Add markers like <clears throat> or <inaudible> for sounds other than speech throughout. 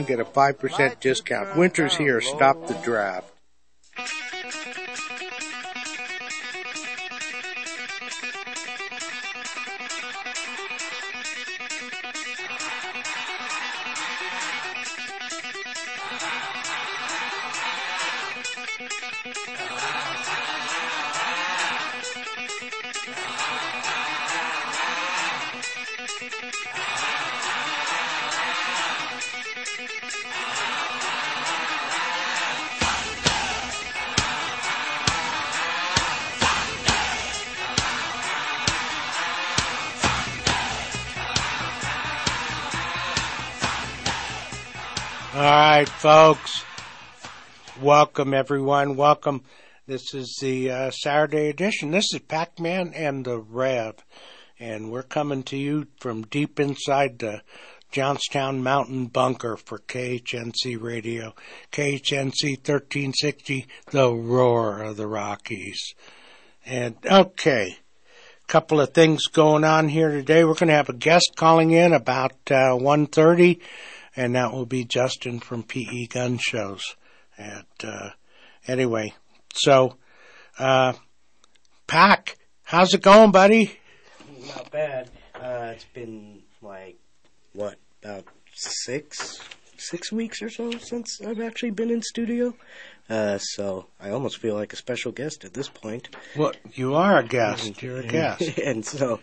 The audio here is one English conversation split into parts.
and get a 5% discount. Winter's here. Stop the draft. Folks. Welcome, everyone. Welcome. This is the uh, Saturday edition. This is Pac Man and the Rev, and we're coming to you from deep inside the Johnstown Mountain Bunker for KHNC Radio. KHNC 1360, the roar of the Rockies. And okay, a couple of things going on here today. We're going to have a guest calling in about uh, 1.30 and that will be Justin from PE Gun Shows. And uh, anyway, so uh, Pac, how's it going, buddy? Not bad. Uh, it's been like what about six six weeks or so since I've actually been in studio. Uh, so I almost feel like a special guest at this point. Well, you are a guest. <laughs> You're a guest. <laughs> and so,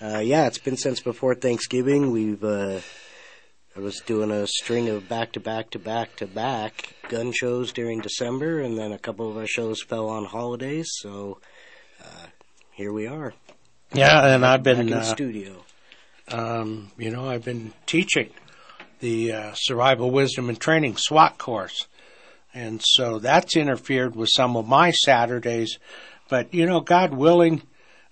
uh, yeah, it's been since before Thanksgiving. We've uh, I was doing a string of back to back to back to back gun shows during December, and then a couple of our shows fell on holidays. So uh, here we are. Yeah, and I've been, in the uh, studio. um, you know, I've been teaching the uh, Survival Wisdom and Training SWAT course. And so that's interfered with some of my Saturdays. But, you know, God willing,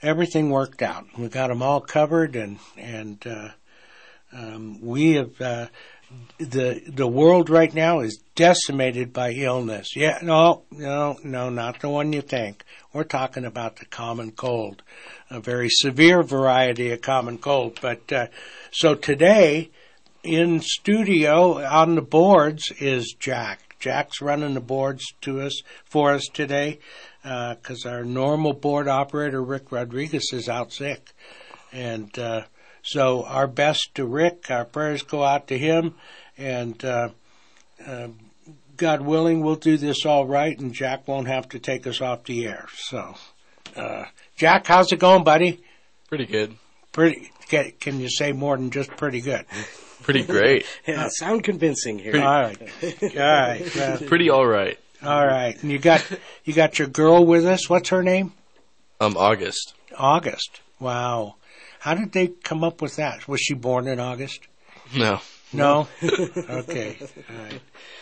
everything worked out. We got them all covered and, and, uh, um, we have, uh, the, the world right now is decimated by illness. Yeah, no, no, no, not the one you think. We're talking about the common cold, a very severe variety of common cold. But, uh, so today, in studio on the boards is Jack. Jack's running the boards to us for us today because our normal board operator Rick Rodriguez is out sick, and uh, so our best to Rick. Our prayers go out to him, and uh, uh, God willing, we'll do this all right, and Jack won't have to take us off the air. So, uh, Jack, how's it going, buddy? Pretty good. Pretty. Can, can you say more than just pretty good? Pretty great. <laughs> Yeah, sound convincing here. All right, all right, uh, <laughs> Pretty all right. all right. And you got you got your girl with us. What's her name? Um, August. August. Wow. How did they come up with that? Was she born in August? No. No. okay. All right.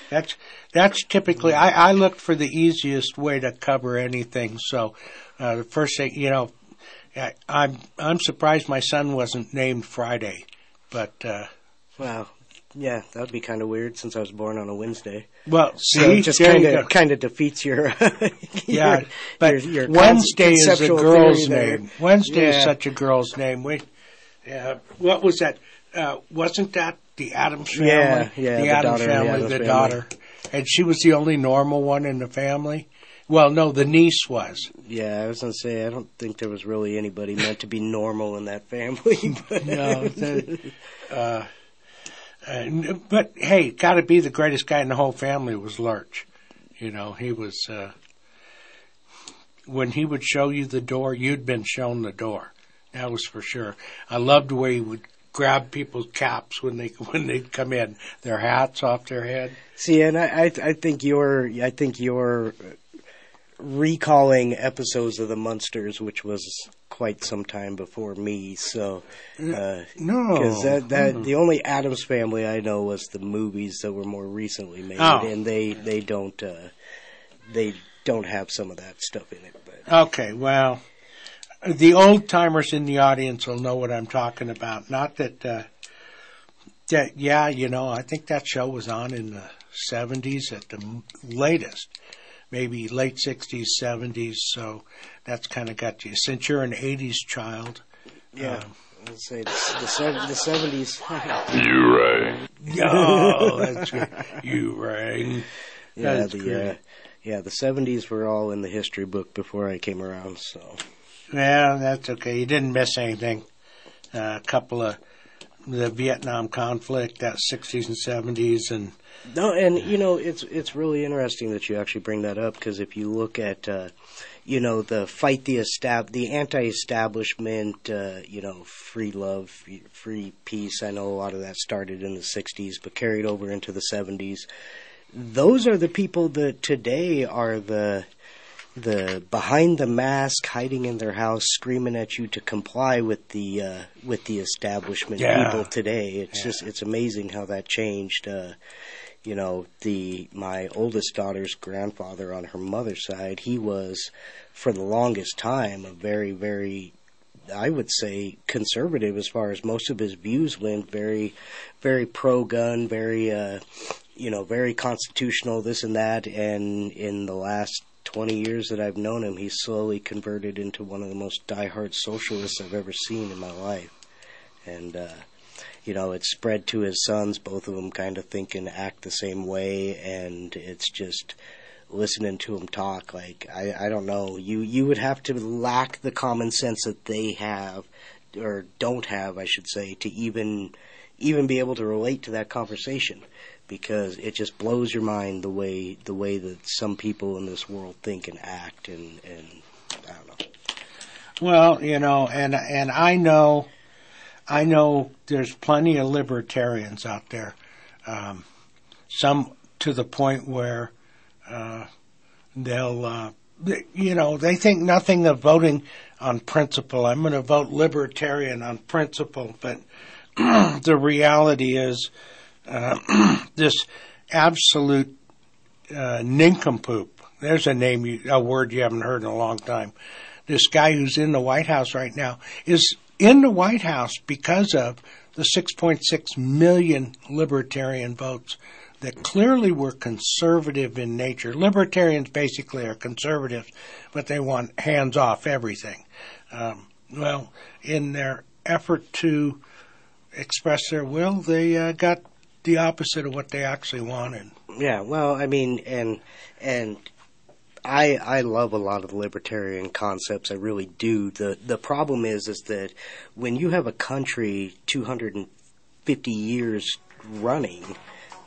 That's that's typically I, I look for the easiest way to cover anything. So uh, the first thing you know, I, I'm I'm surprised my son wasn't named Friday, but uh, Wow. Yeah, that would be kind of weird since I was born on a Wednesday. well, So see, it just kind of kind of defeats your, <laughs> Yeah, but your- your Wednesday is a girl's theory there. name. Wednesday is such a girl's name. We, uh, what was that? Uh, wasn't that the Addams family? Yeah, yeah, the, the Addams daughter in the family, Addams the family. daughter, and she was the only normal one in the family. Well, no, the niece was. Yeah, I was gonna say I don't think there was really anybody meant to be normal in that family. <laughs> No, the, uh, uh, but hey, got to be the greatest guy in the whole family was Lurch. You know, he was. Uh, when he would show you the door, you'd been shown the door. That was for sure. I loved the way he would grab people's caps when they <laughs> when they come in, their hats off their head. See, and I, I, I think you're, I think you're recalling episodes of the Munsters, which was quite some time before me. So, uh, No, because that, that the only Addams family I know was the movies that were more recently made, Oh. and they they don't uh, they don't have some of that stuff in it. But Okay, well, the old timers in the audience will know what I'm talking about. Not that, uh, that, yeah, you know, I think that show was on in the 70s at the latest, maybe late 60s, 70s. So that's kind of got you. Since you're an 80s child, yeah, Um, Let's say the, the, sev- the 70s. Oh, that's good. You rang. yeah, That's the great. uh, yeah, the 70s were all in the history book before I came around. So Yeah, that's okay. You didn't miss anything. Uh, a couple of the Vietnam conflict, that 60s and 70s, and no, and you know it's it's really interesting that you actually bring that up because if you look at uh, you know the fight the estab- the anti-establishment, uh, you know free love, free peace. I know a lot of that started in the 60s, but carried over into the 70s. Those are the people that today are the the behind the mask, hiding in their house, screaming at you to comply with the uh, with the establishment Yeah. people today. It's Yeah. just it's amazing how that changed. Uh, you know, the my oldest daughter's grandfather on her mother's side, he was for the longest time a very very I would say conservative as far as most of his views went. Very, very pro gun, very, uh, you know, very constitutional, this and that. And in the last 20 years that I've known him, he's slowly converted into one of the most diehard socialists I've ever seen in my life. And, uh, you know, it's spread to his sons. Both of them kind of think and act the same way. And it's just listening to him talk. Like, I, I don't know. You, you would have to lack the common sense that they have, or don't have, I should say, to even, even be able to relate to that conversation because it just blows your mind the way the way that some people in this world think and act and and I don't know. Well, you know, and and I know, I know there's plenty of libertarians out there, um, some to the point where uh, they'll, uh, you know, they think nothing of voting on principle. I'm going to vote libertarian on principle, but <clears throat> the reality is uh, <clears throat> this absolute uh, nincompoop. There's a name, you, a word you haven't heard in a long time. This guy who's in the White House right now is in the White House because of the 6.6 million libertarian votes that clearly were conservative in nature. Libertarians basically are conservatives, but they want hands off everything. Um, well, in their effort to express their will, they uh, got the opposite of what they actually wanted. Yeah, well, I mean, and and I I love a lot of the libertarian concepts. I really do. the The problem is is that when you have a country 250 years running,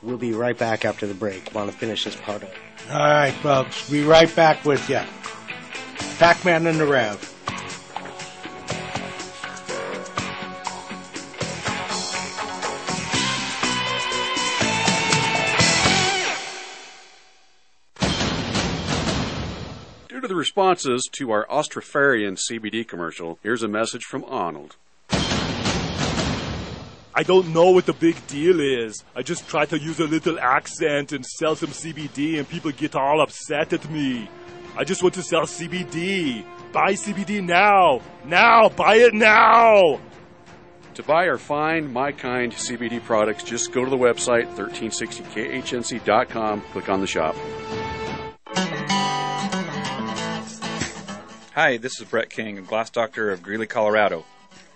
we'll be right back after the break. Want to finish this part up? All right, folks, be right back with you. Pac-Man and the Rev. The responses to our Austrofarian CBD commercial, here's a message from Arnold. I don't know what the big deal is. I just try to use a little accent and sell some CBD, and people get all upset at me. I just want to sell CBD. Buy CBD now. Now. Buy it now. To buy or find my kind CBD products, just go to the website 1360khnc.com, click on the shop. Hi, this is Brett King, a glass doctor of Greeley, Colorado.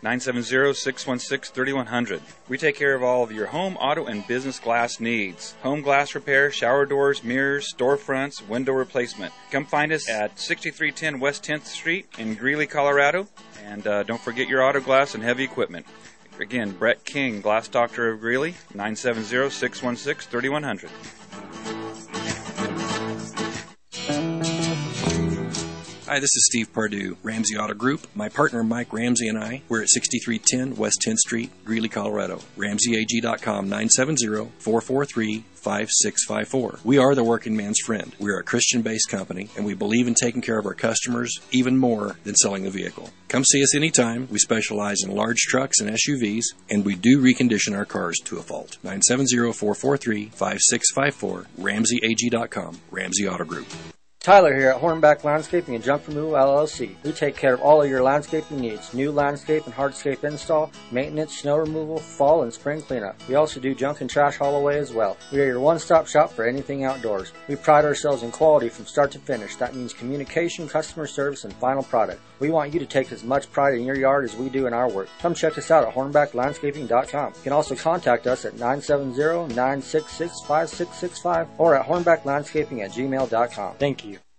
970-616-3100. We take care of all of your home, auto, and business glass needs. Home glass repair, shower doors, mirrors, storefronts, window replacement. Come find us at 6310 West 10th Street in Greeley, Colorado. And uh, don't forget your auto glass and heavy equipment. Again, Brett King, glass doctor of Greeley, 970-616-3100. Hi, this is Steve Pardue, Ramsey Auto Group. My partner Mike Ramsey and I, we're at 6310 West 10th Street, Greeley, Colorado. RamseyAG.com 970-443-5654. We are the working man's friend. We are a Christian-based company, and we believe in taking care of our customers even more than selling a vehicle. Come see us anytime. We specialize in large trucks and SUVs, and we do recondition our cars to a fault. 970-443-5654. RamseyAG.com. Ramsey Auto Group. Tyler here at Hornback Landscaping and Junk Removal LLC. We take care of all of your landscaping needs, new landscape and hardscape install, maintenance, snow removal, fall and spring cleanup. We also do junk and trash haul away as well. We are your one-stop shop for anything outdoors. We pride ourselves in quality from start to finish. That means communication, customer service, and final product. We want you to take as much pride in your yard as we do in our work. Come check us out at hornbacklandscaping.com. You can also contact us at 970-966-5665 or at hornbacklandscaping at gmail.com. Thank you.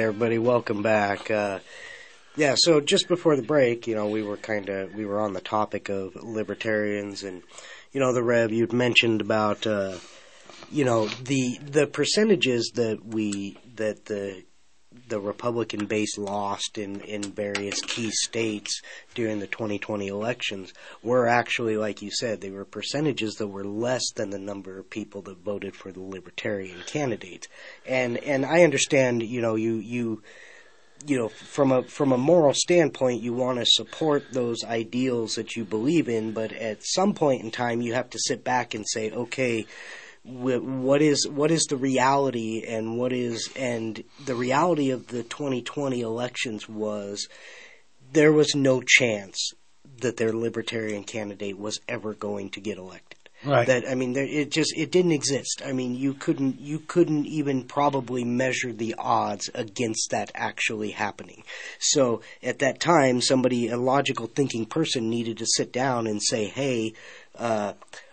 everybody, welcome back. Uh, yeah, so just before the break, you know, we were kind of we were on the topic of libertarians, and you know, the Rev you'd mentioned about uh, you know the the percentages that we that the the Republican base lost in, in various key states during the 2020 elections were actually, like you said, they were percentages that were less than the number of people that voted for the Libertarian candidate. And and I understand, you know, you you you know, from a from a moral standpoint, you want to support those ideals that you believe in, but at some point in time, you have to sit back and say, okay, what is what is the reality and what is and the reality of the 2020 elections was there was no chance that their libertarian candidate was ever going to get elected. Right. That I mean, there, it just it didn't exist. I mean, you couldn't you couldn't even probably measure the odds against that actually happening. So at that time, somebody, a logical thinking person, needed to sit down and say, "Hey." Uh,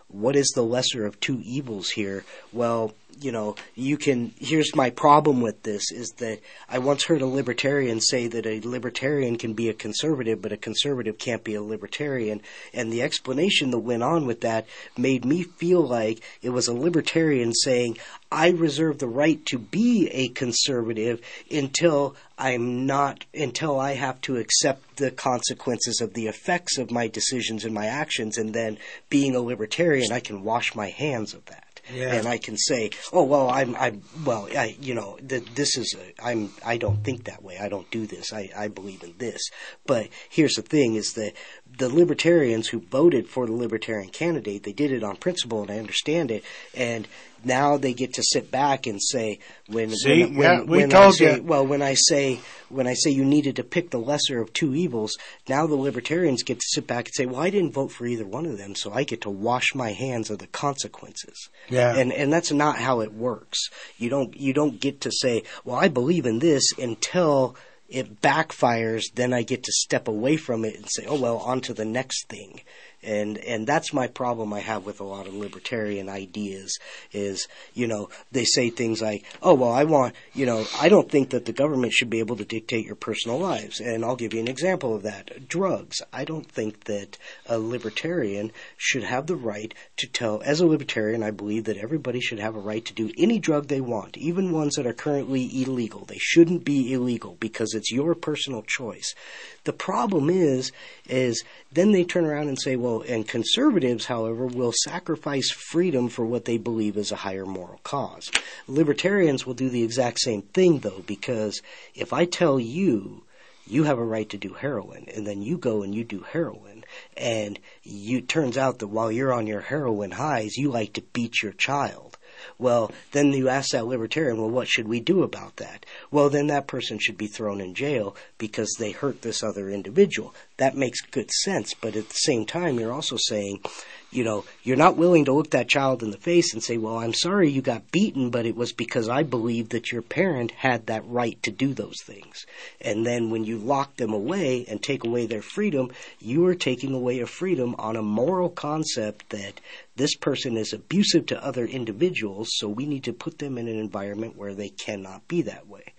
what is the lesser of two evils here? Well, you know, you can. Here's my problem with this: is that I once heard a libertarian say that a libertarian can be a conservative, but a conservative can't be a libertarian. And the explanation that went on with that made me feel like it was a libertarian saying, "I reserve the right to be a conservative until I'm not, until I have to accept the consequences of the effects of my decisions and my actions, and then being a libertarian, I can wash my hands of that." Yeah. and I can say, "Oh well, I'm, I'm well, I, you know, th- this is, a, I'm, I don't think that way. I don't do this. I, I believe in this." But here's the thing: is that the libertarians who voted for the libertarian candidate, they did it on principle, and I understand it, and now they get to sit back and say when See? when, Yeah, when, we when told I say, you. well when I say when I say you needed to pick the lesser of two evils now the libertarians get to sit back and say well I didn't vote for either one of them so I get to wash my hands of the consequences Yeah. and and that's not how it works you don't you don't get to say well I believe in this until it backfires then I get to step away from it and say oh well on to the next thing and and that's my problem I have with a lot of libertarian ideas is you know they say things like oh well I want you know I don't think that the government should be able to dictate your personal lives. And I'll give you an example of that. Drugs. I don't think that a libertarian should have the right to tell as a libertarian I believe that everybody should have a right to do any drug they want even ones that are currently illegal. They shouldn't be illegal because it's your personal choice. The problem is, is then they turn around and say, well, and conservatives, however, will sacrifice freedom for what they believe is a higher moral cause. Libertarians will do the exact same thing, though, because if I tell you you have a right to do heroin, and then you go and you do heroin, and you turns out that while you're on your heroin highs, you like to beat your child. Well, then you ask that libertarian, well, what should we do about that? Well, then that person should be thrown in jail because they hurt this other individual. That makes good sense, but at the same time, you're also saying, you know, you're not willing to look that child in the face and say, well, I'm sorry you got beaten, but it was because I believe that your parent had that right to do those things. And then when you lock them away and take away their freedom, you are taking away a freedom on a moral concept that this person is abusive to other individuals, so we need to put them in an environment where they cannot be that way.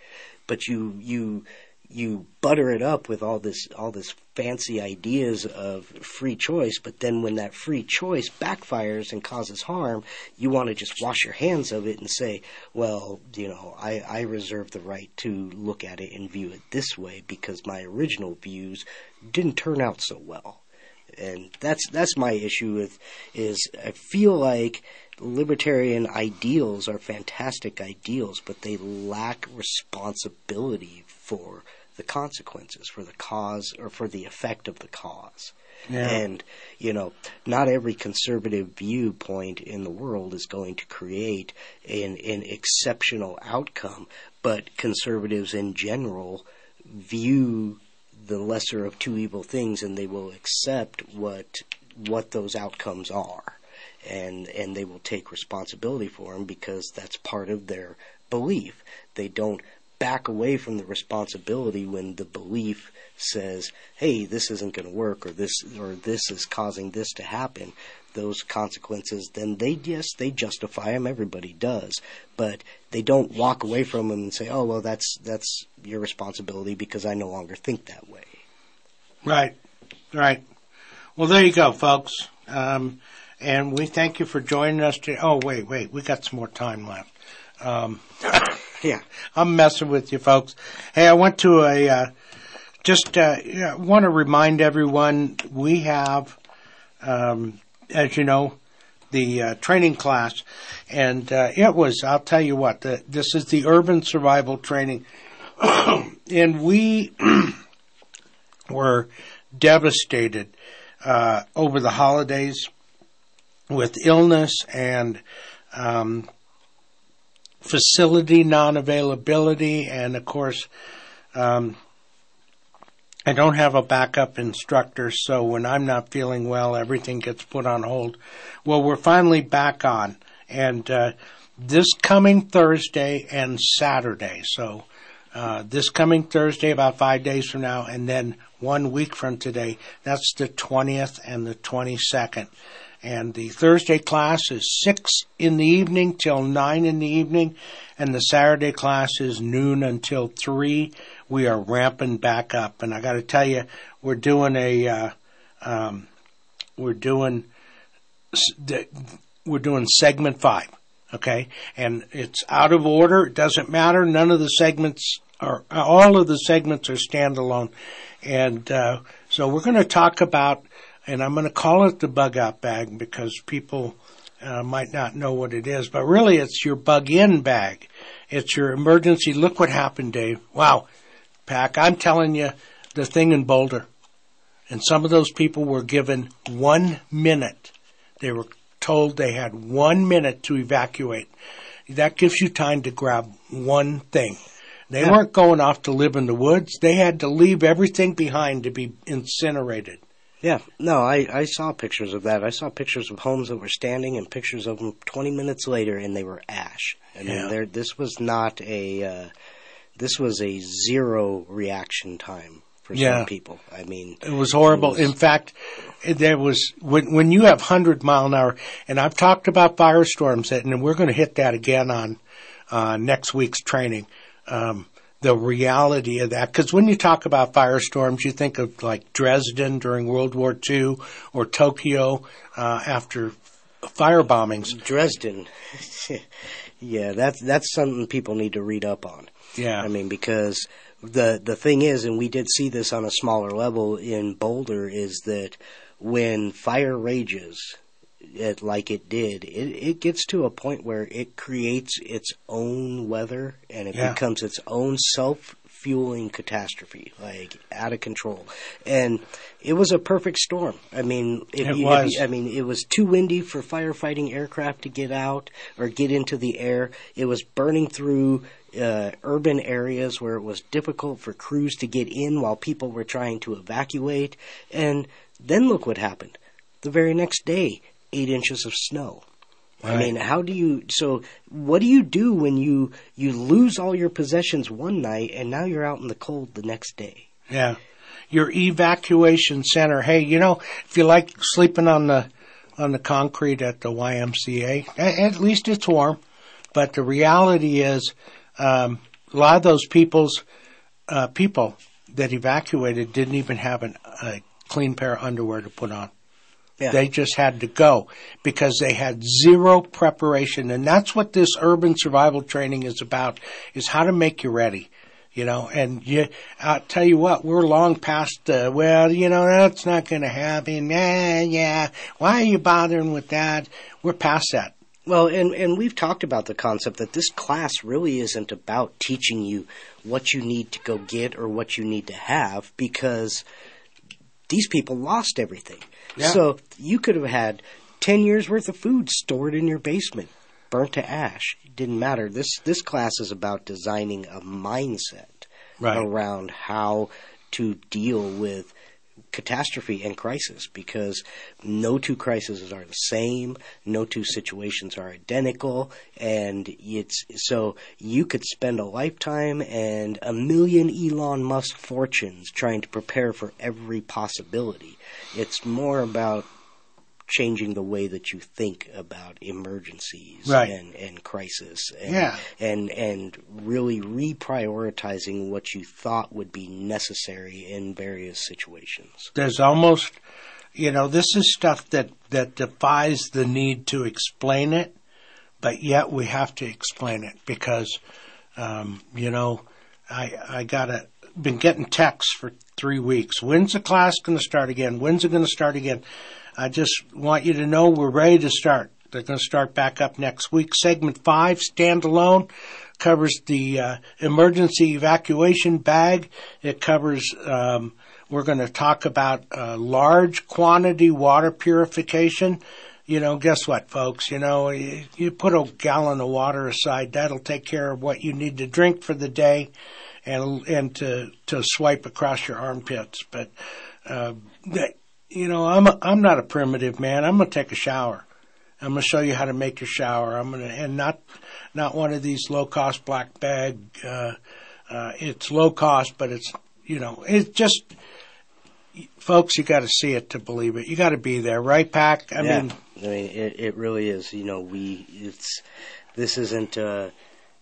But you, you, you butter it up with all this all this fancy ideas of free choice, but then when that free choice backfires and causes harm, you want to just wash your hands of it and say, well, you know, I, I reserve the right to look at it and view it this way because my original views didn't turn out so well. And that's that's my issue with is I feel like libertarian ideals are fantastic ideals, but they lack responsibility for the consequences, for the cause or for the effect of the cause. Yeah. And, you know, not every conservative viewpoint in the world is going to create an, an exceptional outcome, but conservatives in general view the lesser of two evil things and they will accept what what those outcomes are and and they will take responsibility for them because that's part of their belief they don't back away from the responsibility when the belief says, "Hey, this isn't going to work," or this or this is causing this to happen. Those consequences, then they yes, they justify them. Everybody does, but they don't walk away from them and say, "Oh, well, that's that's your responsibility because I no longer think that way." Right, right. Well, there you go, folks. Um, and we thank you for joining us today. Oh, wait, wait, we got some more time left. Um, <coughs> Yeah. I'm messing with you, folks. Hey, I went to a, uh, just, uh, want to remind everyone we have, um, as you know, the uh, training class, and uh, it was, I'll tell you what, the, this is the urban survival training, <coughs> and we <coughs> were devastated uh, over the holidays with illness and um, facility non-availability, and of course, um, I don't have a backup instructor, so when I'm not feeling well, everything gets put on hold. Well, we're finally back on, and uh, this coming Thursday and Saturday, so uh, this coming Thursday, about five days from now, and then one week from today, that's the 20th and the 22nd. And the Thursday class is 6 in the evening till 9 in the evening, and the Saturday class is noon until 3. We are ramping back up, and I got to tell you, we're doing a, uh, um, we're doing, we're doing segment 5 okay? And it's out of order. It doesn't matter. None of the segments are, all of the segments are standalone. And uh, so we're going to talk about, and I'm going to call it the bug out bag because people uh, might not know what it is, but really it's your bug in bag. It's your emergency. Look what happened, Dave. Wow. Pack, I'm telling you, the thing in Boulder. And some of those people were given one minute. They were told they had one minute to evacuate. That gives you time to grab one thing. They Yeah. weren't going off to live in the woods. They had to leave everything behind to be incinerated. Yeah, no, I, I saw pictures of that. I saw pictures of homes that were standing and pictures of them 20 minutes later and they were ash. I mean, Yeah. there, this was not a, uh, this was a zero reaction time for Yeah. some people. I mean, It was horrible. It was- In fact, there was when when you have hundred mile an hour, and I've talked about firestorms, and we're going to hit that again on uh, next week's training. Um, the reality of that, because when you talk about firestorms, you think of like Dresden during World War II or Tokyo uh, after fire bombings. Dresden. <laughs> yeah, that's that's something people need to read up on. Yeah, I mean, because the the thing is, and we did see this on a smaller level in Boulder, is that when fire rages, it, like it did, it, it gets to a point where it creates its own weather and it Yeah. becomes its own self fueling catastrophe, like out of control. And it was a perfect storm. I mean, if It you, was. You, I mean, it was too windy for firefighting aircraft to get out or get into the air. It was burning through uh, urban areas where it was difficult for crews to get in while people were trying to evacuate. And then look what happened. The very next day, eight inches of snow. I mean, how do you? So, what do you do when you you lose all your possessions one night and now you're out in the cold the next day? Yeah. Your evacuation center. Hey, you know, if you like sleeping on the on the concrete at the YMCA, at least it's warm. But the reality is, um, a lot of those people's uh, people that evacuated didn't even have an, a clean pair of underwear to put on. Yeah. They just had to go because they had zero preparation. And that's what this urban survival training is about, is how to make you ready. You know, and you, I'll tell you what, we're long past the, well, you know, that's not going to happen. Yeah, yeah. Why are you bothering with that? We're past that. Well, and, and we've talked about the concept that this class really isn't about teaching you what you need to go get or what you need to have because these people lost everything. Yeah. So you could have had 10 years worth of food stored in your basement, burnt to ash. It didn't matter. This, this class is about designing a mindset Right. around how to deal with catastrophe and crisis because no two crises are the same, no two situations are identical, and it's so you could spend a lifetime and a million Elon Musk fortunes trying to prepare for every possibility. It's more about changing the way that you think about emergencies Right. and, and crisis and, Yeah. and and really reprioritizing what you thought would be necessary in various situations. there's almost you know this is stuff that that defies the need to explain it but yet we have to explain it because um, you know i i gotta been getting texts for three weeks. When's the class going to start again? When's it going to start again? I just want you to know we're ready to start. They're going to start back up next week. Segment five standalone covers the uh, emergency evacuation bag. It covers um, we're going to talk about uh, large quantity water purification. You know, guess what, folks? You know, you, you put a gallon of water aside, that'll take care of what you need to drink for the day, and and to to swipe across your armpits. But uh, that, you know, I'm a, I'm not a primitive man. I'm gonna take a shower. I'm gonna show you how to make your shower. I'm gonna and not not one of these low cost black bag. Uh, uh, it's low cost, but it's you know it's just folks. You got to see it to believe it. You got to be there, right, Pack? I yeah. mean, I mean, it, it really is. You know, we it's this isn't uh,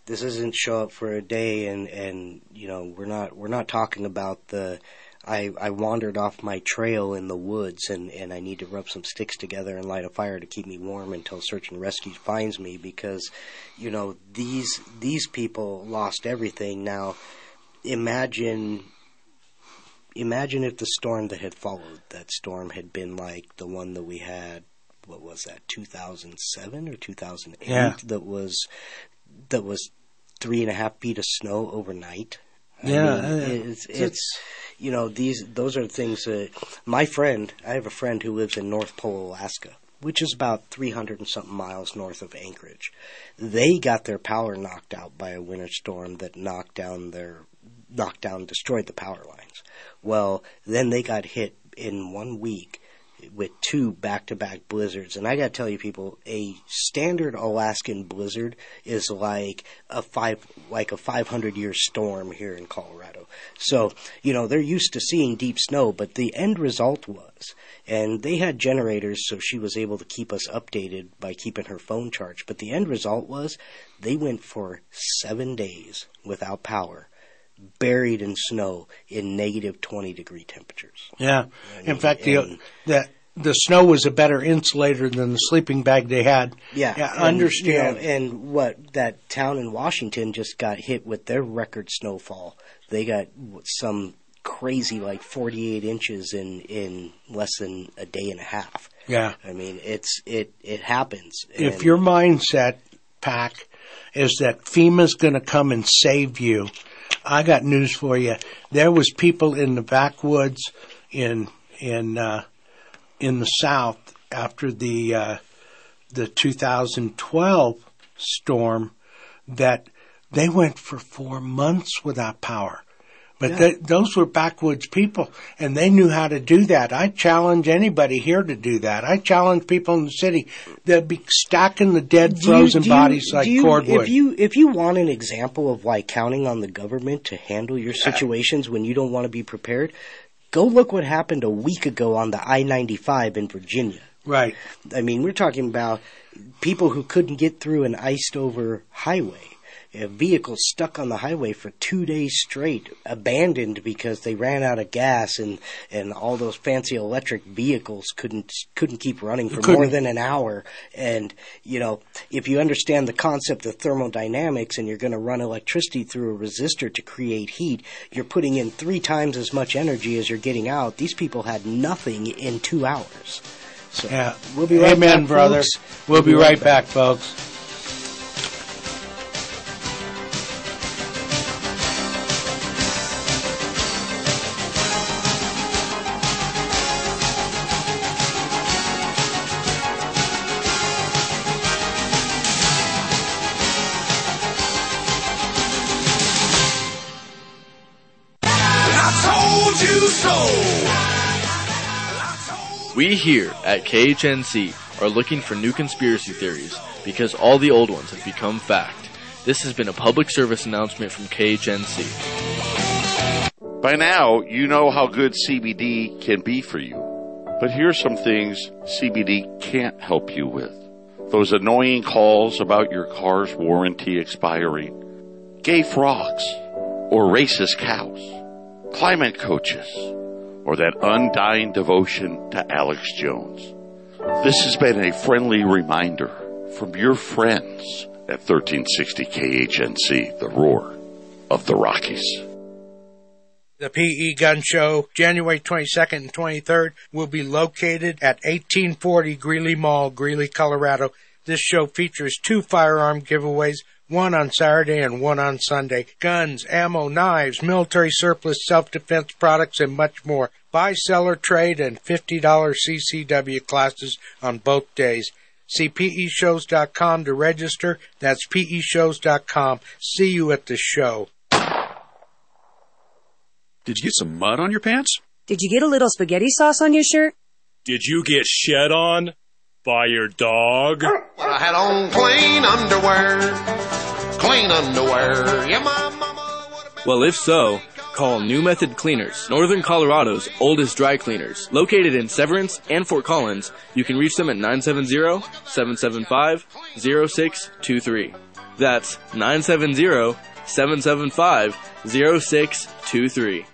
this isn't show up for a day and and you know we're not we're not talking about the. I, I wandered off my trail in the woods and, and I need to rub some sticks together and light a fire to keep me warm until search and rescue finds me because, you know, these these people lost everything. Now, imagine imagine if the storm that had followed that storm had been like the one that we had what was that 2007 or 2008 Yeah. that was that was three and a half feet of snow overnight. I Yeah, mean, uh, it's it's you know these those are things that my friend I have a friend who lives in North Pole Alaska which is about 300 and something miles north of Anchorage. They got their power knocked out by a winter storm that knocked down their knocked down destroyed the power lines. Well then they got hit in one week with two back-to-back blizzards. And i got to tell you people a standard alaskan blizzard is like a five like a 500 year storm here in colorado. So you know they're used to seeing deep snow but the end result was and they had generators so she was able to keep us updated by keeping her phone charged. But the end result was they went for 7 days without power buried in snow in negative 20 degree temperatures yeah. In fact, the the the snow was a better insulator than the sleeping bag they had. Yeah, yeah. and, understand. you know, and what that town in Washington just got hit with their record snowfall. They got some crazy like 48 inches in in less than a day and a half. yeah. I mean, it's it it happens. if And- your mindset pack is that FEMA's going to come and save you, I got news for you. There was people in the backwoods in in uh, in the South after the uh, the 2012 storm that they went for four months without power. But th- those were backwoods people, and they knew how to do that. I challenge anybody here to do that. I challenge people in the city that be stacking the dead, you- frozen you- bodies like you- cordwood. If you if you want an example of why counting on the government to handle your situations when you don't want to be prepared, go look what happened a week ago on the I ninety five in Virginia. right. I mean, we're talking about people who couldn't get through an iced over highway. Uh, vehicle stuck on the highway for two days straight, abandoned because they ran out of gas, and and all those fancy electric vehicles couldn't couldn't keep running for more than an hour. And you know, if you understand the concept of thermodynamics, and you're going to run electricity through a resistor to create heat, you're putting in three times as much energy as you're getting out. These people had nothing in two hours. So Yeah. we'll be right Amen, back, brother. folks. We'll be right back, folks. We here at KHNC are looking for new conspiracy theories because all the old ones have become fact. This has been a public service announcement from KHNC. By now, you know how good CBD can be for you. But here's some things CBD can't help you with. Those annoying calls about your car's warranty expiring, gay frogs, or racist cows, climate coaches, or that undying devotion to Alex Jones. This has been a friendly reminder from your friends at 1360 KHNC, the roar of the Rockies. The PE Gun Show, January 22nd and 23rd, will be located at 1840 Greeley Mall, Greeley, Colorado. This show features two firearm giveaways, one on Saturday and one on Sunday. Guns, ammo, knives, military surplus, self-defense products, and much more. Buy, sell, or trade, and $50 CCW classes on both days. See PEShows.com to register. That's PEShows.com. See you at the show. Did you get some mud on your pants? Did you get a little spaghetti sauce on your shirt? Did you get shed on by your dog? I had on clean underwear. Clean underwear. Yeah, my mama. Well, if so, call New Method Cleaners, Northern Colorado's oldest dry cleaners. Located in Severance and Fort Collins, you can reach them at 970-775-0623. That's 970-775-0623.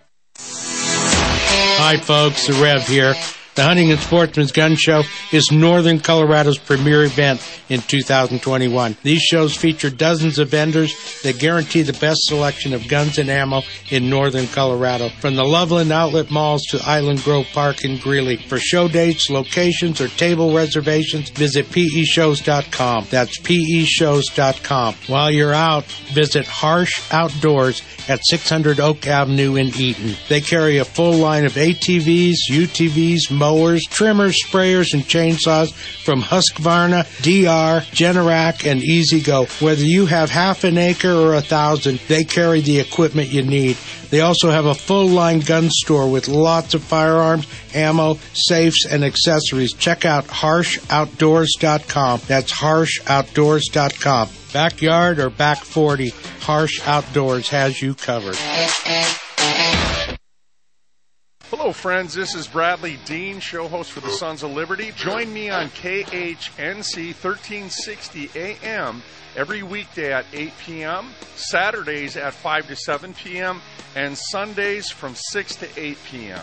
Hi, folks. Rev here. The Hunting and Sportsman's Gun Show is Northern Colorado's premier event in 2021. These shows feature dozens of vendors that guarantee the best selection of guns and ammo in Northern Colorado. From the Loveland Outlet Malls to Island Grove Park in Greeley. For show dates, locations, or table reservations, visit peshows.com. That's peshows.com. While you're out, visit Harsh Outdoors at 600 Oak Avenue in Eaton. They carry a full line of ATVs, UTVs, mowers, trimmers, sprayers, and chainsaws from Husqvarna, DR, Generac, and E-Z-GO. Whether you have half an acre or a thousand, they carry the equipment you need. They also have a full line gun store with lots of firearms, ammo, safes, and accessories. Check out harshoutdoors.com. That's harshoutdoors.com. Backyard or back 40, Harsh Outdoors has you covered. Hello, friends. This is Bradley Dean, show host for the Sons of Liberty. Join me on KHNC 1360 AM every weekday at 8 p.m., Saturdays at 5 to 7 p.m., and Sundays from 6 to 8 p.m.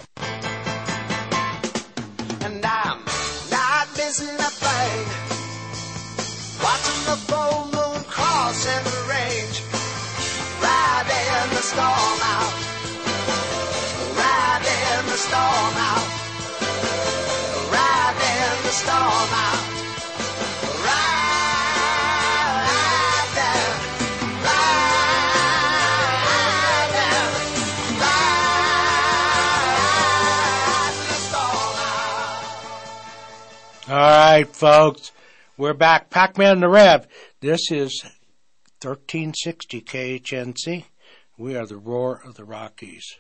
And I'm not missing a thing. Watching the storm out. The storm out. All right, folks. We're back. Pac-Man the Rev. This is 1360 KHNC. We are the roar of the Rockies.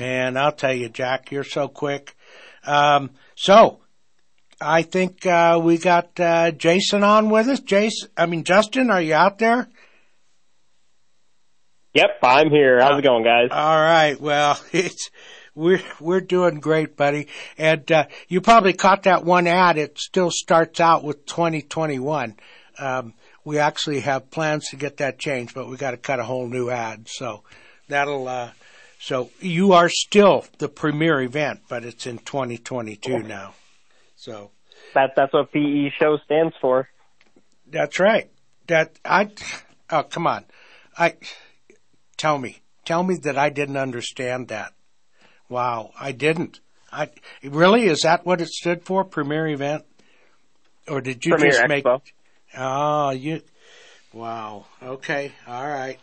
Man, I'll tell you, Jack, you're so quick. Um, so, I think uh, we got uh, Jason on with us. Jason, I mean Justin, are you out there? Yep, I'm here. How's it going, guys? All right. Well, <laughs> it's we're we're doing great, buddy. And uh, you probably caught that one ad. It still starts out with 2021. Um, we actually have plans to get that changed, but we got to cut a whole new ad. So that'll. So you are still the premier event, but it's in 2022 now. So That that's what PE show stands for. that's right. That I. Oh come on, I. Tell me, tell me that I didn't understand that. Wow, I didn't. I really is that what it stood for? Premier event, or did you Premier just make? Expo. Oh, you. Wow. Okay. All right.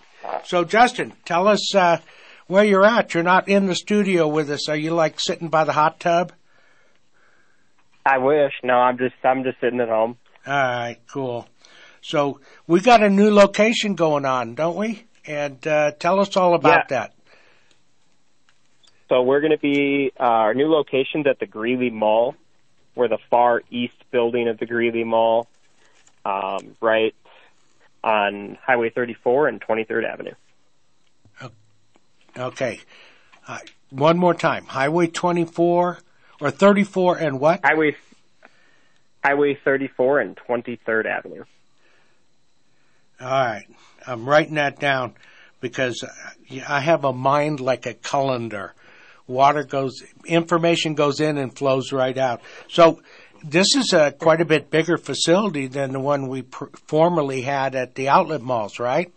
So, Justin, tell us uh, where you're at. You're not in the studio with us. Are you like sitting by the hot tub? I wish. No, I'm just I'm just sitting at home. All right. Cool. So we got a new location going on, don't we? And uh, tell us all about that. So we're going to be uh, our new location's at the Greeley Mall. We're the far east building of the Greeley Mall, um, right on Highway 34 and 23rd Avenue. Okay. Uh, one more time. Highway 24 or 34 and what? Highway Highway 34 and 23rd Avenue. All right. I'm writing that down because I have a mind like a colander. Water goes, information goes in and flows right out. So this is a quite a bit bigger facility than the one we pr- formerly had at the outlet malls, right?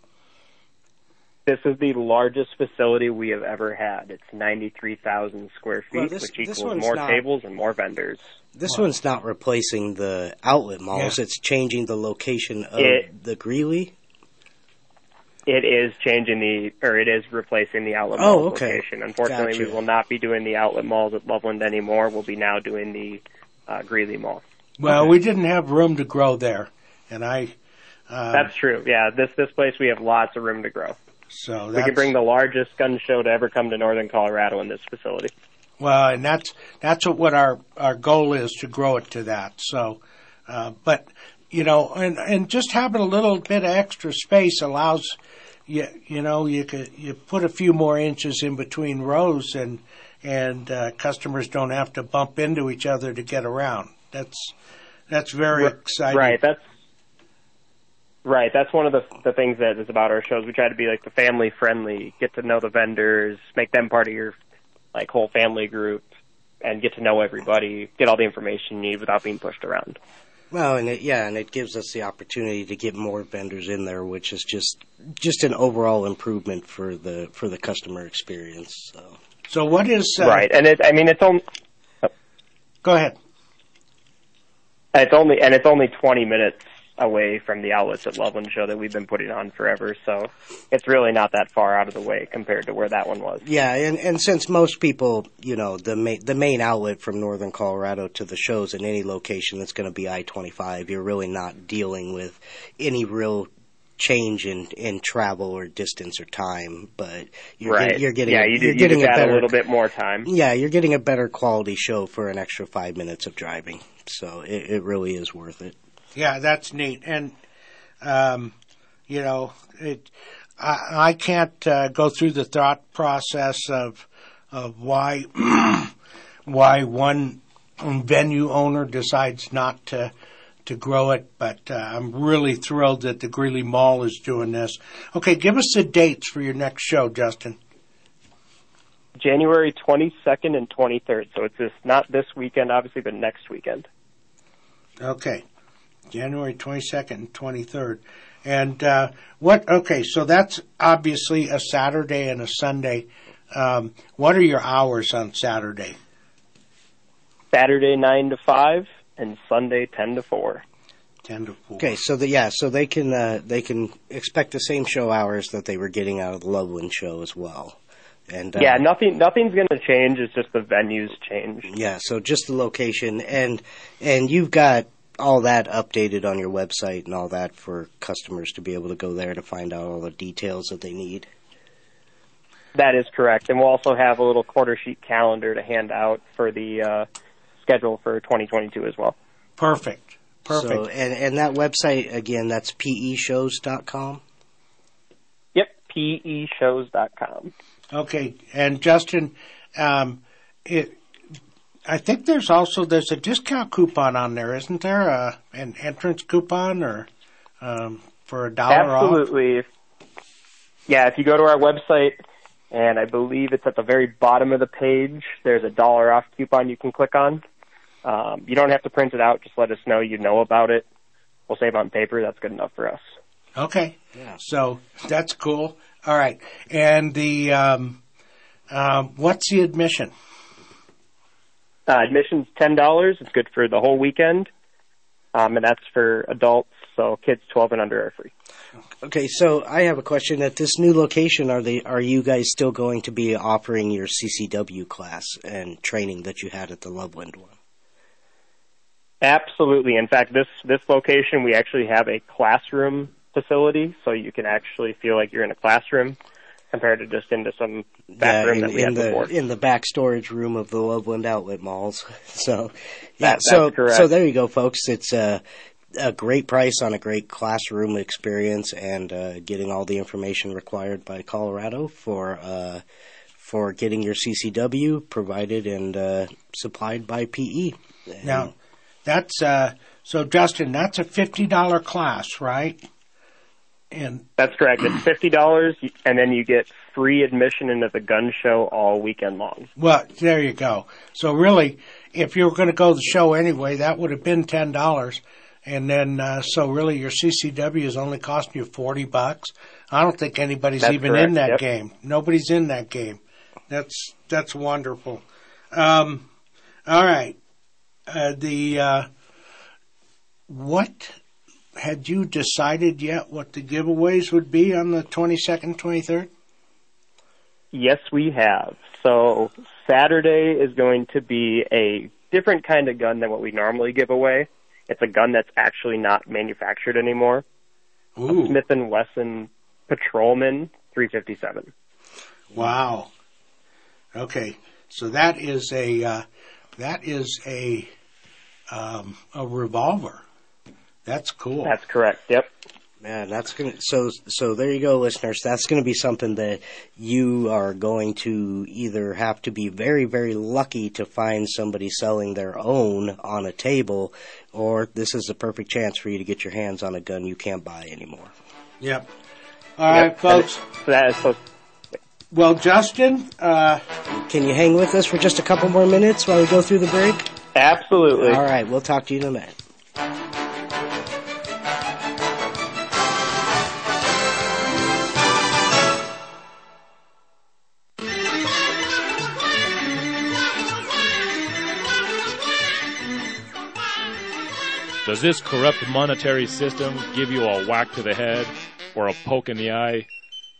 This is the largest facility we have ever had. It's 93,000 square feet, Well, this- which equals more not- tables and more vendors. This one's not replacing the outlet malls. Yeah. It's changing the location of It- the Greeley. It is changing the, or it is replacing the outlet Oh, mall okay. location. Unfortunately, we will not be doing the outlet malls at Loveland anymore. We'll be now doing the uh, Greeley Mall. Well, we didn't have room to grow there, and I. Uh, that's true. Yeah, this this place we have lots of room to grow. So We can bring the largest gun show to ever come to northern Colorado in this facility. Well, and that's that's what, what our our goal is to grow it to that. So, uh, but you know, and and just having a little bit of extra space allows you you know you could you put a few more inches in between rows and and uh, customers don't have to bump into each other to get around. That's that's very exciting. Right. That's right. That's one of the the things that is about our shows. We try to be like the family friendly, get to know the vendors, make them part of your like whole family group, and get to know everybody, get all the information you need without being pushed around. Well, and it, yeah, and it gives us the opportunity to get more vendors in there, which is just just an overall improvement for the for the customer experience. So, So what is uh, right. And it. I mean, it's only. Go ahead. It's only and it's only 20 minutes away from the outlets at Loveland show that we've been putting on forever. So it's really not that far out of the way compared to where that one was. yeah, and and since most people, you know, the main the main outlet from northern Colorado to the shows in any location that's going to be I twenty five, you're really not dealing with any real change in in travel or distance or time, but you're right. get, you're getting yeah, you, you're do, you getting a better a little bit more time. Yeah, you're getting a better quality show for an extra five minutes of driving. So it, it really is worth it. Yeah, that's neat. And, um, you know, it, I, I can't uh, go through the thought process of, of why, <clears throat> why one venue owner decides not to, to grow it, but uh, I'm really thrilled that the Greeley Mall is doing this. Okay, give us the dates for your next show, Justin. January 22nd and 23rd. So it's this not this weekend, obviously, but next weekend. Okay, January 22nd and 23rd. And uh, what? Okay, so that's obviously a Saturday and a Sunday. Um, what are your hours on Saturday? Saturday 9 to 5 and Sunday 10 to 4. 10 to 4. Okay, so the, yeah, so they can uh, they can expect the same show hours that they were getting out of the Loveland show as well. And uh, Yeah, nothing nothing's going to change. It's just the venues change. yeah, so just the location and and you've got all that updated on your website and all that for customers to be able to go there to find out all the details that they need. That is correct. And we'll also have a little quarter sheet calendar to hand out for the uh, schedule for 2022 as well. Perfect. Perfect. So and and that website again, that's peshows.com. Yep, peshows.com. Okay, and Justin, um, it, I think there's also there's a discount coupon on there, isn't there? Uh, an entrance coupon or um, for a dollar off? Absolutely. Yeah, if you go to our website, and I believe it's at the very bottom of the page, there's a dollar off coupon you can click on. Um, you don't have to print it out. Just let us know you know about it. We'll save on paper. That's good enough for us. Okay. Yeah. So that's cool. All right. And the um, um, what's the admission? Uh, admission's ten dollars. It's good for the whole weekend, um, and that's for adults. So kids twelve and under are free. Okay, so I have a question. At this new location, are they are you guys still going to be offering your CCW class and training that you had at the Loveland one? Absolutely. In fact, this this location we actually have a classroom facility, so you can actually feel like you're in a classroom compared to just into some back room in, that we in had the before. in the back storage room of the Loveland Outlet Malls. <laughs> So, That- yeah. that's so correct. so there you go, folks. It's a a great price on a great classroom experience and uh, getting all the information required by Colorado for uh, for getting your CCW provided and uh, supplied by PE. Now, that's uh, so Justin. That's a fifty dollar class, right? And That's correct. It's <clears throat> fifty dollars, and then you get free admission into the gun show all weekend long. well, there you go. So really, if you were going to go to the show anyway, that would have been ten dollars. And then, uh, so really, your CCW is only costing you forty bucks. I don't think anybody's That's even in that yep. game. Nobody's in that game. That's that's wonderful. Um, all right, uh, the uh, what had you decided yet? What the giveaways would be on the twenty second, twenty third? Yes, we have. So Saturday is going to be a different kind of gun than what we normally give away. It's a gun that's actually not manufactured anymore. A Smith and Wesson Patrolman 357. Wow. Okay, so that is a uh, that is a um, a revolver. That's cool. That's correct. Yep. Man, that's gonna so so there you go, listeners. That's gonna be something that you are going to either have to be very very lucky to find somebody selling their own on a table, or this is a perfect chance for you to get your hands on a gun you can't buy anymore. Yep. All right, folks. That is so. Well, Justin, uh, can you hang with us for just a couple more minutes while we go through the break? Absolutely. All right, we'll talk to you in a minute. Does this corrupt monetary system give you a whack to the head or a poke in the eye?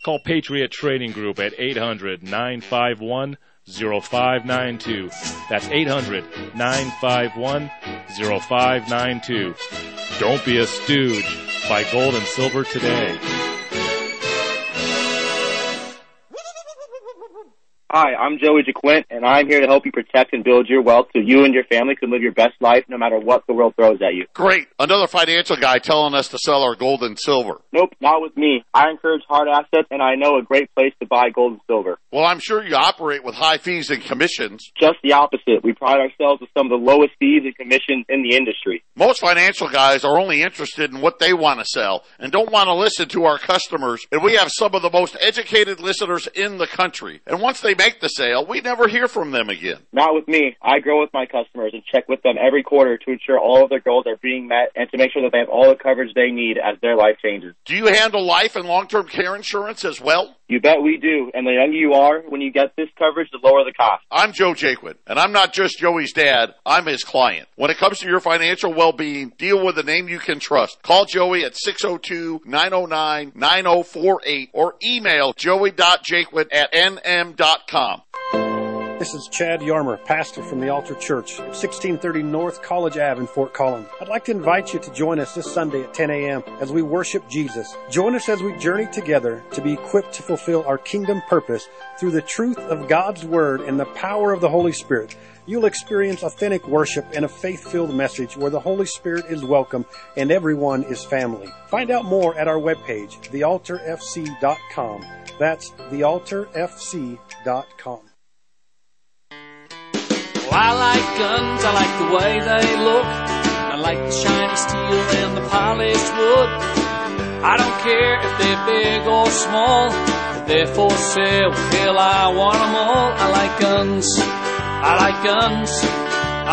Call Patriot Trading Group at 800 951 0592. That's 800 951 0592. Don't be a stooge. Buy gold and silver today. Hi, I'm Joey JaQuint, and I'm here to help you protect and build your wealth so you and your family can live your best life no matter what the world throws at you. Great. Another financial guy telling us to sell our gold and silver. Nope, not with me. I encourage hard assets, and I know a great place to buy gold and silver. Well, I'm sure you operate with high fees and commissions. Just the opposite. We pride ourselves with some of the lowest fees and commissions in the industry. Most financial guys are only interested in what they want to sell and don't want to listen to our customers. And we have some of the most educated listeners in the country. And once they make the sale, we never hear from them again. Not with me. I grow with my customers and check with them every quarter to ensure all of their goals are being met and to make sure that they have all the coverage they need as their life changes. Do you handle life and long-term care insurance as well? You bet we do. And the younger you are, when you get this coverage, the lower the cost. I'm Joe Jaquin, and I'm not just Joey's dad, I'm his client. When it comes to your financial well-being, deal with a name you can trust. Call Joey at 602-909-9048 or email joey.jaquin at nm.com. This is Chad Yarmer, pastor from the Altar Church, 1630 North College Ave in Fort Collins. I'd like to invite you to join us this Sunday at 10 a.m. as we worship Jesus. Join us as we journey together to be equipped to fulfill our kingdom purpose through the truth of God's Word and the power of the Holy Spirit. You'll experience authentic worship and a faith-filled message where the Holy Spirit is welcome and everyone is family. Find out more at our webpage, thealtarfc.com. That's thealtarfc.com. Well, I like guns, I like the way they look. I like the shiny steel and the polished wood. I don't care if they're big or small. They're for sale, hell, I want 'em all. I like guns. I like guns.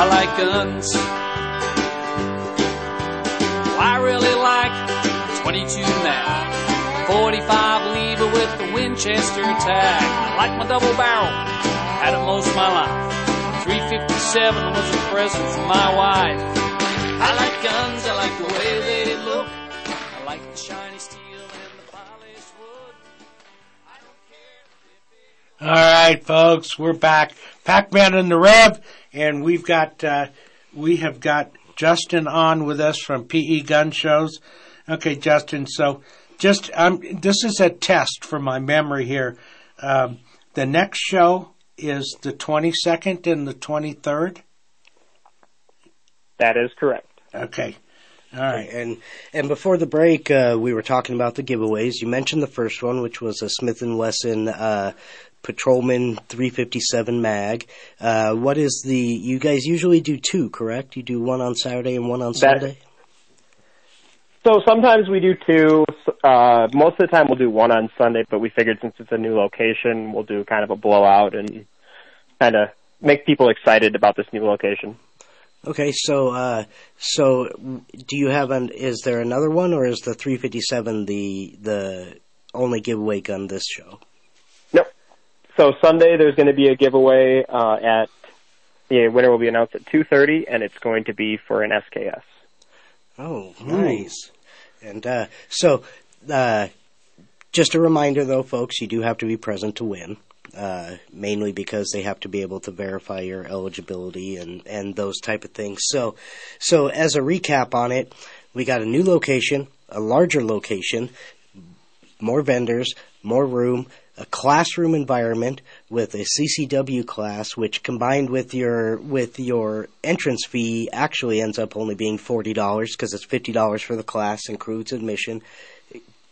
I like guns. Well, I really like 22 mag. 45 lever with the Winchester tag. I like my double barrel. Had it most of my life. 357 was a present from my wife. I like guns. I like the way they look. I like the shiny steel and the polished wood. All right, folks, we're back. Pac-Man and the Rev, and we've got uh, we have got Justin on with us from PE Gun Shows. Okay, Justin. So, just um, this is a test for my memory here. Um, the next show is the twenty second and the twenty third. That is correct. Okay. All right. And and before the break, uh, we were talking about the giveaways. You mentioned the first one, which was a Smith and Wesson uh, Patrolman 357 mag. Uh, what is the? You guys usually do two, correct? You do one on Saturday and one on That- Sunday. So sometimes we do two. Uh, most of the time we'll do one on Sunday, but we figured since it's a new location, we'll do kind of a blowout and kind of make people excited about this new location. Okay, so uh, so do you have an? Is there another one, or is the 357 the the only giveaway gun this show? Nope. So Sunday there's going to be a giveaway uh, at the winner will be announced at 2:30, and it's going to be for an SKS. Oh, nice. And uh, so, uh, just a reminder, though, folks, you do have to be present to win. Uh, mainly because they have to be able to verify your eligibility and, and those type of things. So, so as a recap on it, we got a new location, a larger location, more vendors, more room, a classroom environment with a CCW class, which combined with your with your entrance fee actually ends up only being forty dollars because it's fifty dollars for the class and includes admission.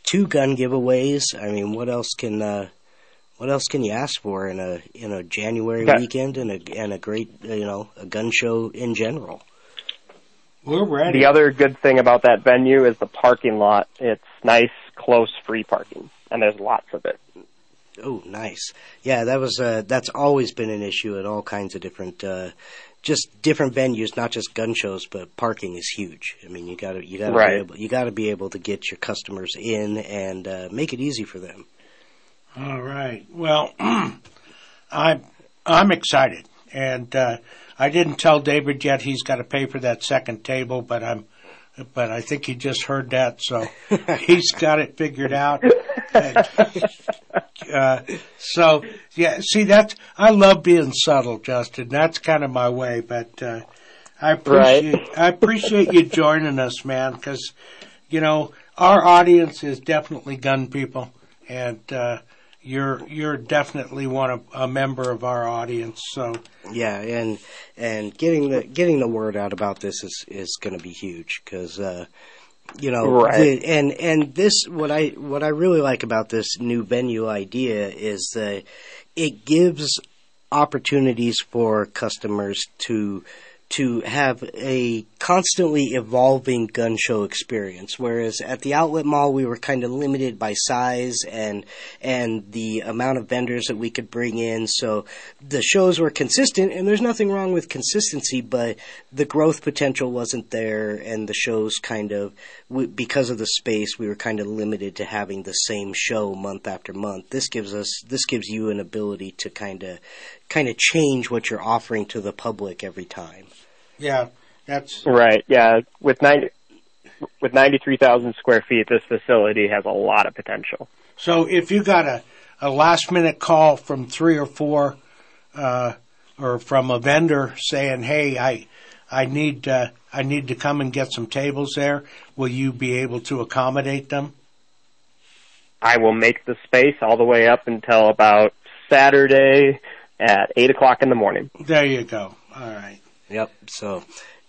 Two gun giveaways. I mean, what else can uh, what else can you ask for in a in a January Yeah. weekend and a and a great uh, you know a gun show in general? We're ready. The other good thing about that venue is the parking lot. It's nice, close, free parking, and there's lots of it. Oh, nice. Yeah, that was uh, that's always been an issue at all kinds of different, uh, just different venues, not just gun shows, but parking is huge. I mean, you got to you got to Right. be able you got to be able to get your customers in and uh, make it easy for them. All right. Well, <clears throat> I'm I'm excited, and uh, I didn't tell David yet he's got to pay for that second table, but I'm. But I think he just heard that, so <laughs> he's got it figured out. <laughs> Uh, so yeah, see that's I love being subtle, Justin. That's kind of my way. But uh, I appreciate <laughs> I appreciate you joining us, man, because you know our audience is definitely gun people, and uh, you're you're definitely one of a member of our audience. So Yeah, and and getting the getting the word out about this is is going to be huge because uh, you know Right. and and this what I what I really like about this new venue idea is that it gives opportunities for customers to to have a constantly evolving gun show experience whereas at the outlet mall we were kind of limited by size and and the amount of vendors that we could bring in. So the shows were consistent and there's nothing wrong with consistency but the growth potential wasn't there and the shows kind of because of the space we were kind of limited to having the same show month after month. This gives us this gives you an ability to kind of kind of change what you're offering to the public every time yeah, that's Right. Yeah. With ninety with ninety three thousand square feet, this facility has a lot of potential. So if you got a, a last minute call from three or four, uh, or from a vendor saying, "Hey, I I need uh, I need to come and get some tables there," will you be able to accommodate them? I will make the space all the way up until about Saturday at eight o'clock in the morning. There you go. All right. Yep. So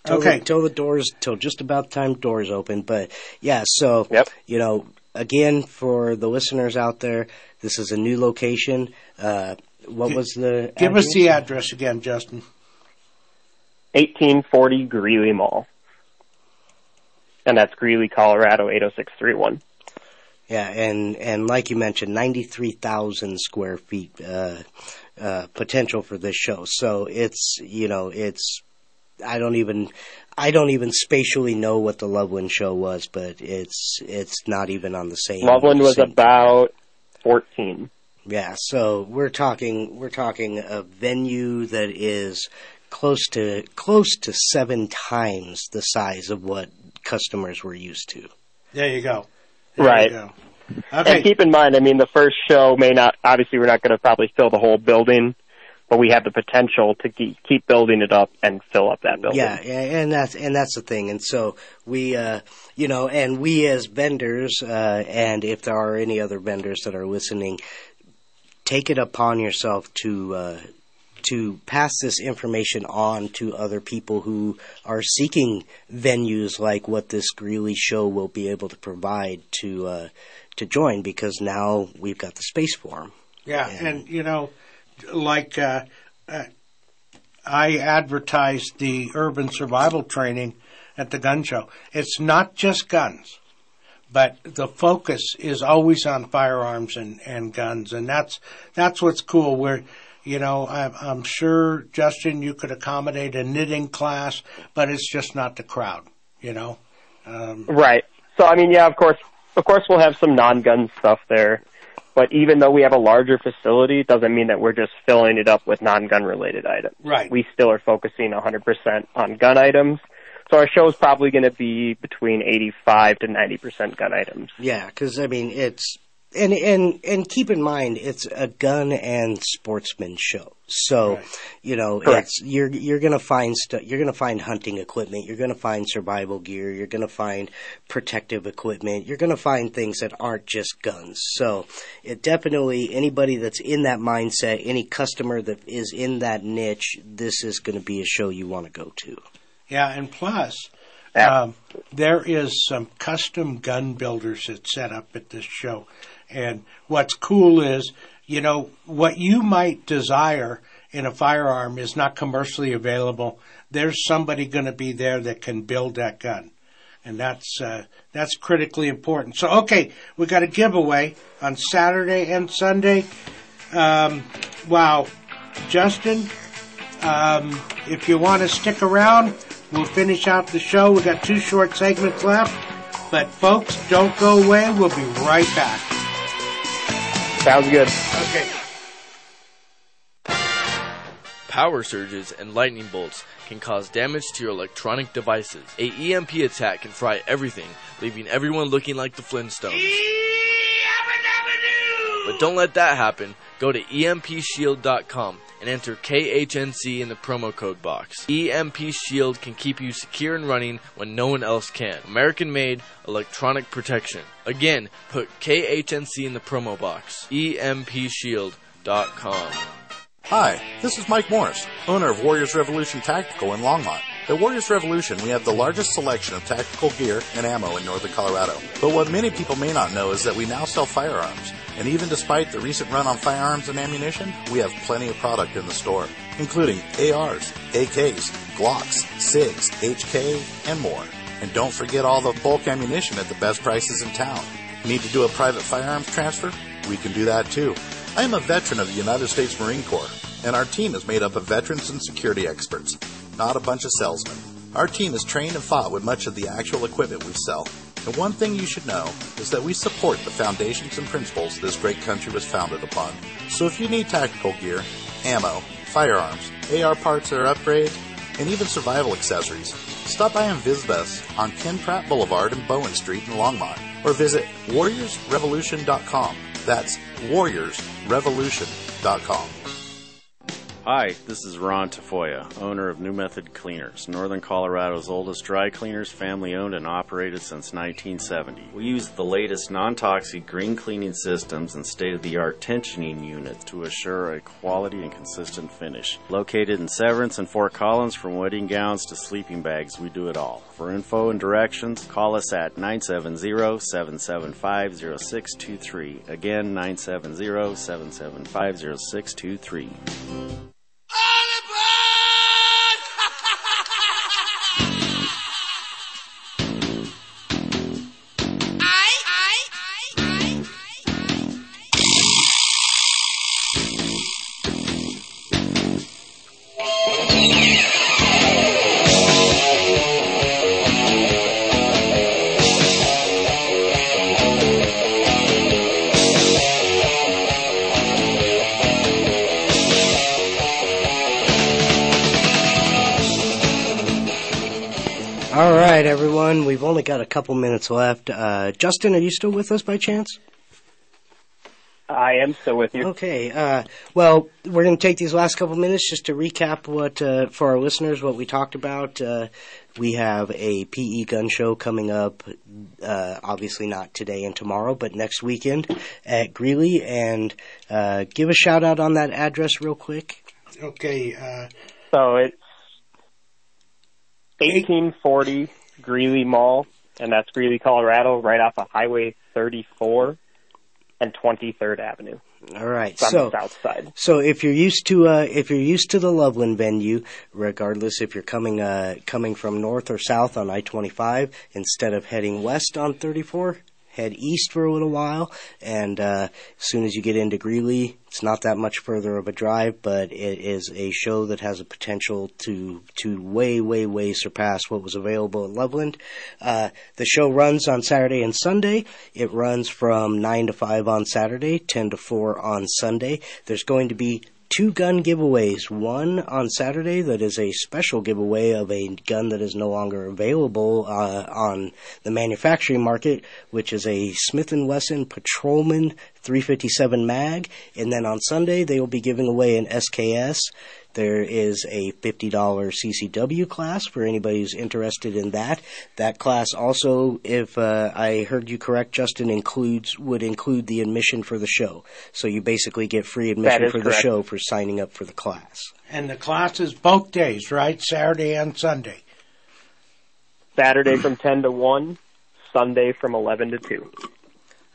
till Okay. the, till the doors till just about time doors open. But yeah, so yep. you know, again for the listeners out there, this is a new location. Uh, what was the Give us address? the address again, Justin. Eighteen forty Greeley Mall. And that's Greeley, Colorado eight oh six three one. Yeah, and and like you mentioned, ninety three thousand square feet uh, uh, potential for this show. So it's you know it's I don't even I don't even spatially know what the Loveland show was, but it's it's not even on the same. Loveland was same- about 14. yeah, so we're talking we're talking a venue that is close to close to seven times the size of what customers were used to. There you go. There Right. You go. Okay. And keep in mind, I mean, the first show may not, obviously, we're not going to probably fill the whole building, but we have the potential to keep, keep building it up and fill up that building. Yeah, and that's and that's the thing. And so we, uh, you know, and we as vendors, uh, and if there are any other vendors that are listening, take it upon yourself to uh, to pass this information on to other people who are seeking venues like what this Greeley show will be able to provide to uh, to join, because now we've got the space for them. Yeah, and you know, like uh, uh, I advertised the urban survival training at the gun show. It's not just guns, but the focus is always on firearms and, and guns, and that's that's what's cool. Where you know, I'm, I'm sure Justin, you could accommodate a knitting class, but it's just not the crowd. You know, um, Right. So, I mean, yeah, of course, of course we'll have some non-gun stuff there, but even though we have a larger facility, it doesn't mean that we're just filling it up with non-gun related items. Right. We still are focusing 100% on gun items. So our show is probably going to be between 85 to 90% gun items. Yeah, because I mean it's and and and keep in mind it's a gun and sportsman show. So you know Correct. it's you're you're gonna find stu- you're gonna find hunting equipment. You're gonna find survival gear. You're gonna find protective equipment. You're gonna find things that aren't just guns. So it definitely anybody that's in that mindset, any customer that is in that niche, this is going to be a show you want to go to. Yeah, and plus, um, there is some custom gun builders that set up at this show. And what's cool is, you know, what you might desire in a firearm is not commercially available. There's somebody going to be there that can build that gun. And that's uh, that's critically important. So, okay, we got a giveaway on Saturday and Sunday. Um, wow, Justin, um, if you want to stick around, we'll finish out the show. We got two short segments left. But folks, don't go away. We'll be right back. Sounds good. Okay. Power surges and lightning bolts can cause damage to your electronic devices. A EMP attack can fry everything, leaving everyone looking like the Flintstones. But don't let that happen. Go to EMPShield.com and enter KHNC in the promo code box. EMP Shield can keep you secure and running when no one else can. American made electronic protection. Again, put KHNC in the promo box. EMPShield.com. Hi, this is Mike Morris, owner of Warriors Revolution Tactical in Longmont. At Warriors Revolution, we have the largest selection of tactical gear and ammo in northern Colorado. But what many people may not know is that we now sell firearms. And even despite the recent run on firearms and ammunition, we have plenty of product in the store, including ARs, AKs, Glocks, SIGs, HK, and more. And don't forget all the bulk ammunition at the best prices in town. Need to do a private firearms transfer? We can do that too. I am a veteran of the United States Marine Corps, and our team is made up of veterans and security experts, not a bunch of salesmen. Our team is trained and fought with much of the actual equipment we sell. And one thing you should know is that we support the foundations and principles this great country was founded upon. So if you need tactical gear, ammo, firearms, AR parts or upgrades, and even survival accessories, stop by and visit us on Ken Pratt Boulevard and Bowen Street in Longmont, or visit warriorsrevolution.com. That's warriorsrevolution.com. Hi, this is Ron Tafoya, owner of New Method Cleaners, Northern Colorado's oldest dry cleaners, family owned and operated since 1970. We use the latest non toxic green cleaning systems and state of the art tensioning units to assure a quality and consistent finish. Located in Severance and Fort Collins, from wedding gowns to sleeping bags, we do it all. For info and directions, call us at 970 775 0623. Again, 970 775 0623. Right, everyone. We've only got a couple minutes left. Uh, Justin, are you still with us by chance? I am still with you. Okay. Uh, well, we're going to take these last couple minutes just to recap what, uh, for our listeners, what we talked about. Uh, we have a PE gun show coming up, uh, obviously not today and tomorrow, but next weekend at Greeley. And uh, give a shout out on that address real quick. Okay. Uh, So it's 1840 Greeley Mall, and that's Greeley, Colorado, right off of Highway 34 and 23rd Avenue. All right. So, the south side. So if you're used to uh, if you're used to the Loveland venue, regardless if you're coming uh, coming from north or south on I-25, instead of heading west on 34, head east for a little while, and uh, as soon as you get into Greeley, it's not that much further of a drive, but it is a show that has a potential to to way way way surpass what was available at Loveland. Uh, the show runs on Saturday and Sunday. It runs from nine to five on Saturday, ten to four on Sunday. There's going to be two gun giveaways. One on Saturday that is a special giveaway of a gun that is no longer available uh, on the manufacturing market, which is a Smith & Wesson Patrolman 357 mag. And then on Sunday they will be giving away an SKS. There is a $50 CCW class for anybody who's interested in that. That class also, if uh, I heard you correct, Justin, includes would include the admission for the show. So you basically get free admission is for the show for signing up for the class. and the classes both days, right? Saturday and Sunday. Saturday from 10 to 1, Sunday from 11 to 2.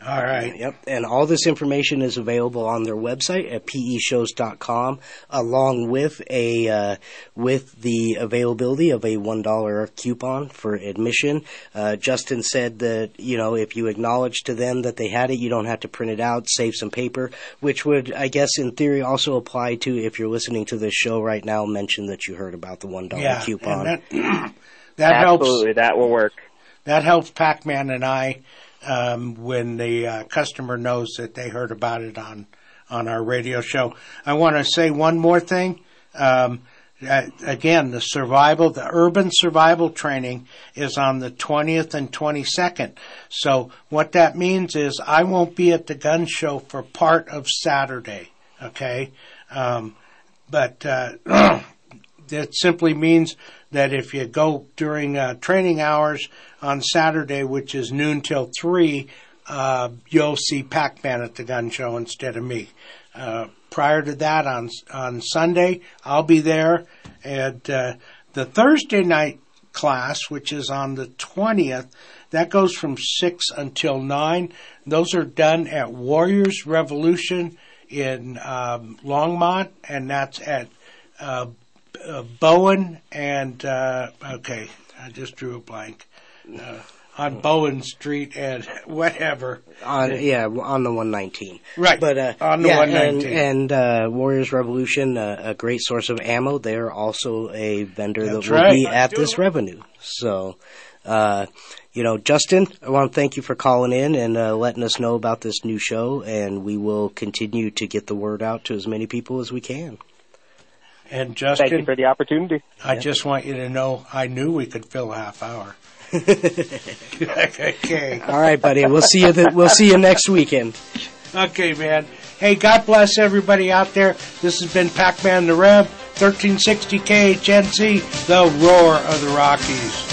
All right. Yep. And all this information is available on their website at peshows.com, along with a uh, with the availability of a one dollar coupon for admission. Uh, Justin said that you know if you acknowledge to them that they had it, you don't have to print it out, save some paper, which would I guess in theory also apply to if you're listening to this show right now. Mention that you heard about the one dollar Yeah, coupon. and that, <clears throat> that helps. Absolutely, that will work. That helps Pac-Man and I um, when the uh, customer knows that they heard about it on on our radio show. I want to say one more thing. Um, again, the survival, the urban survival training is on the 20th and 22nd. So what that means is I won't be at the gun show for part of Saturday. Okay. Um, but, uh, <clears throat> that simply means that if you go during uh, training hours on Saturday, which is noon till three, uh, you'll see Pac-Man at the gun show instead of me. Uh, prior to that, on on Sunday, I'll be there, and uh, the Thursday night class, which is on the twentieth, that goes from six until nine. Those are done at Warriors Revolution in um, Longmont, and that's at uh, Bowen and uh, okay, I just drew a blank uh, on Bowen Street and <laughs> whatever. On yeah, on the 119. Right. But uh, On the yeah, 119. and, and uh, Warriors Revolution, uh, a great source of ammo. They're also a vendor That's that will right. be at this revenue. So, uh, you know, Justin, I want to thank you for calling in and uh, letting us know about this new show, and we will continue to get the word out to as many people as we can. And Justin, Thank you for the opportunity. I just want you to know I knew we could fill a half hour. <laughs> okay. All right, buddy. We'll see you. The, we'll see you next weekend. Okay, man. Hey, God bless everybody out there. This has been Pac-Man the Rev, 1360 KHNC, the roar of the Rockies.